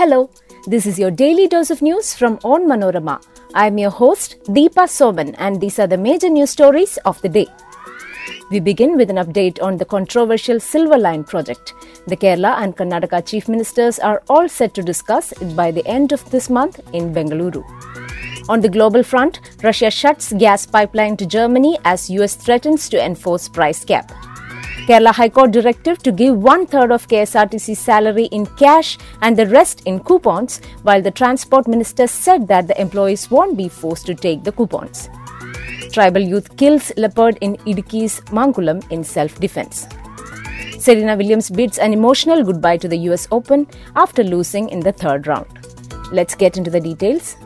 Hello, this is your daily dose of news from Onmanorama. I am your host, Deepa Soban, and these are the major news stories of the day. We begin with an update on the controversial Silver Line project. The Kerala and Karnataka chief ministers are all set to discuss it by the end of this month in Bengaluru. On the global front, Russia shuts gas pipeline to Germany as US threatens to enforce price cap. Kerala High Court directive to give one third of KSRTC salary in cash and the rest in coupons, while the Transport Minister said that the employees won't be forced to take the coupons. Tribal youth kills leopard in Idukki's Mankulam in self defense. Serena Williams bids an emotional goodbye to the US Open after losing in the third round. Let's get into the details.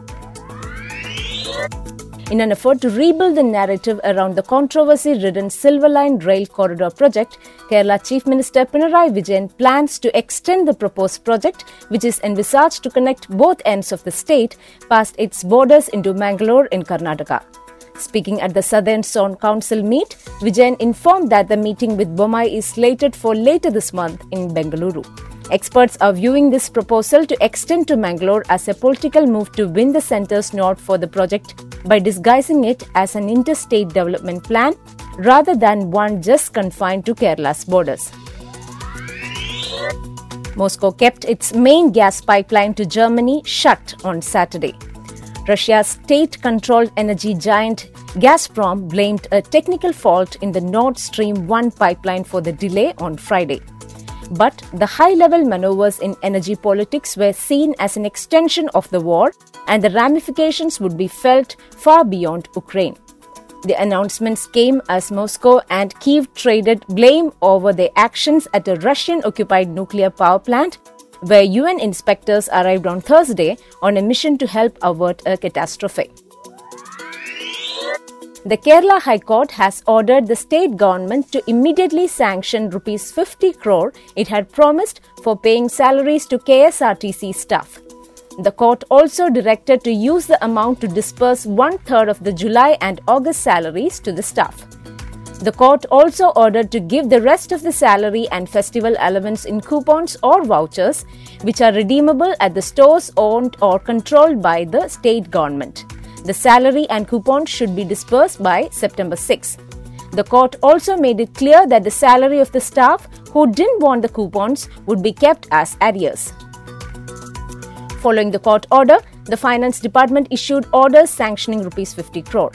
In an effort to rebuild the narrative around the controversy ridden Silver Line Rail Corridor project, Kerala Chief Minister Pinarayi Vijayan plans to extend the proposed project, which is envisaged to connect both ends of the state past its borders into Mangalore in Karnataka. Speaking at the Southern Zone Council meet, Vijayan informed that the meeting with Bommai is slated for later this month in Bengaluru. Experts are viewing this proposal to extend to Mangalore as a political move to win the centre's nod for the project by disguising it as an interstate development plan rather than one just confined to Kerala's borders. Moscow kept its main gas pipeline to Germany shut on Saturday. Russia's state controlled energy giant Gazprom blamed a technical fault in the Nord Stream 1 pipeline for the delay on Friday. But the high level maneuvers in energy politics were seen as an extension of the war, and the ramifications would be felt far beyond Ukraine. The announcements came as Moscow and Kiev traded blame over their actions at a Russian occupied nuclear power plant, where UN inspectors arrived on Thursday on a mission to help avert a catastrophe. The Kerala High Court has ordered the state government to immediately sanction rupees 50 crore it had promised for paying salaries to KSRTC staff. The court also directed to use the amount to disperse one third of the July and August salaries to the staff. The court also ordered to give the rest of the salary and festival elements in coupons or vouchers, which are redeemable at the stores owned or controlled by the state government. The salary and coupons should be dispersed by September 6. The court also made it clear that the salary of the staff who didn't want the coupons would be kept as arrears. Following the court order, the Finance Department issued orders sanctioning rupees 50 crore.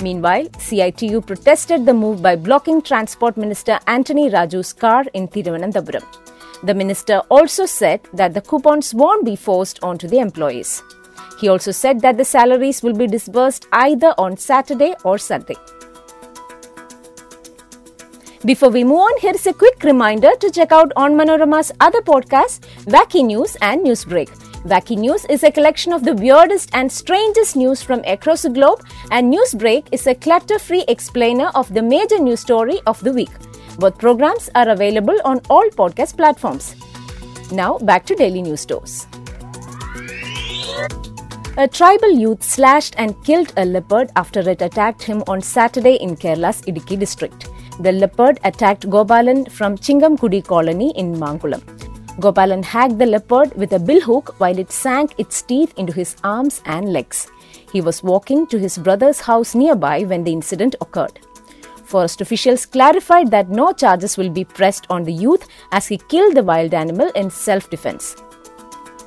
Meanwhile, CITU protested the move by blocking Transport Minister Anthony Raju's car in Thiruvananthapuram. The minister also said that the coupons won't be forced onto the employees. He also said that the salaries will be disbursed either on Saturday or Sunday. Before we move on, here is a quick reminder to check out Onmanorama's other podcasts, Wacky News and Newsbreak. Wacky News is a collection of the weirdest and strangest news from across the globe, and Newsbreak is a clutter free explainer of the major news story of the week. Both programs are available on all podcast platforms. Now, back to Daily News Stores. A tribal youth slashed and killed a leopard after it attacked him on Saturday in Kerala's Idukki district. The leopard attacked Gopalan from Chingamkudi colony in Mankulam. Gopalan hacked the leopard with a billhook while it sank its teeth into his arms and legs. He was walking to his brother's house nearby when the incident occurred. Forest officials clarified that no charges will be pressed on the youth as he killed the wild animal in self defense.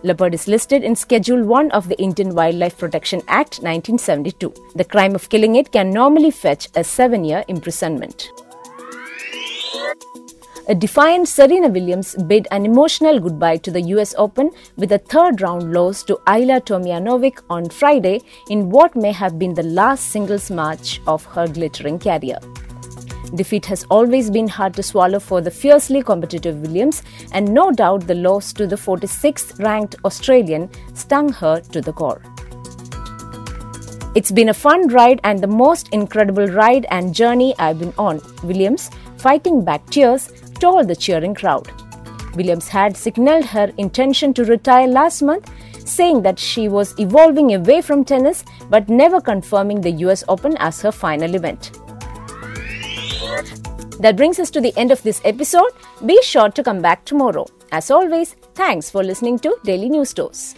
Leopard is listed in Schedule 1 of the Indian Wildlife Protection Act 1972. The crime of killing it can normally fetch a seven year imprisonment. A defiant Serena Williams bid an emotional goodbye to the US Open with a third round loss to Ajla Tomljanovic on Friday in what may have been the last singles match of her glittering career. Defeat has always been hard to swallow for the fiercely competitive Williams, and no doubt the loss to the 46th ranked Australian stung her to the core. It's been a fun ride and the most incredible ride and journey I've been on, Williams, fighting back tears, told the cheering crowd. Williams had signaled her intention to retire last month, saying that she was evolving away from tennis but never confirming the US Open as her final event. That brings us to the end of this episode. Be sure to come back tomorrow. As always, thanks for listening to Daily News Tours.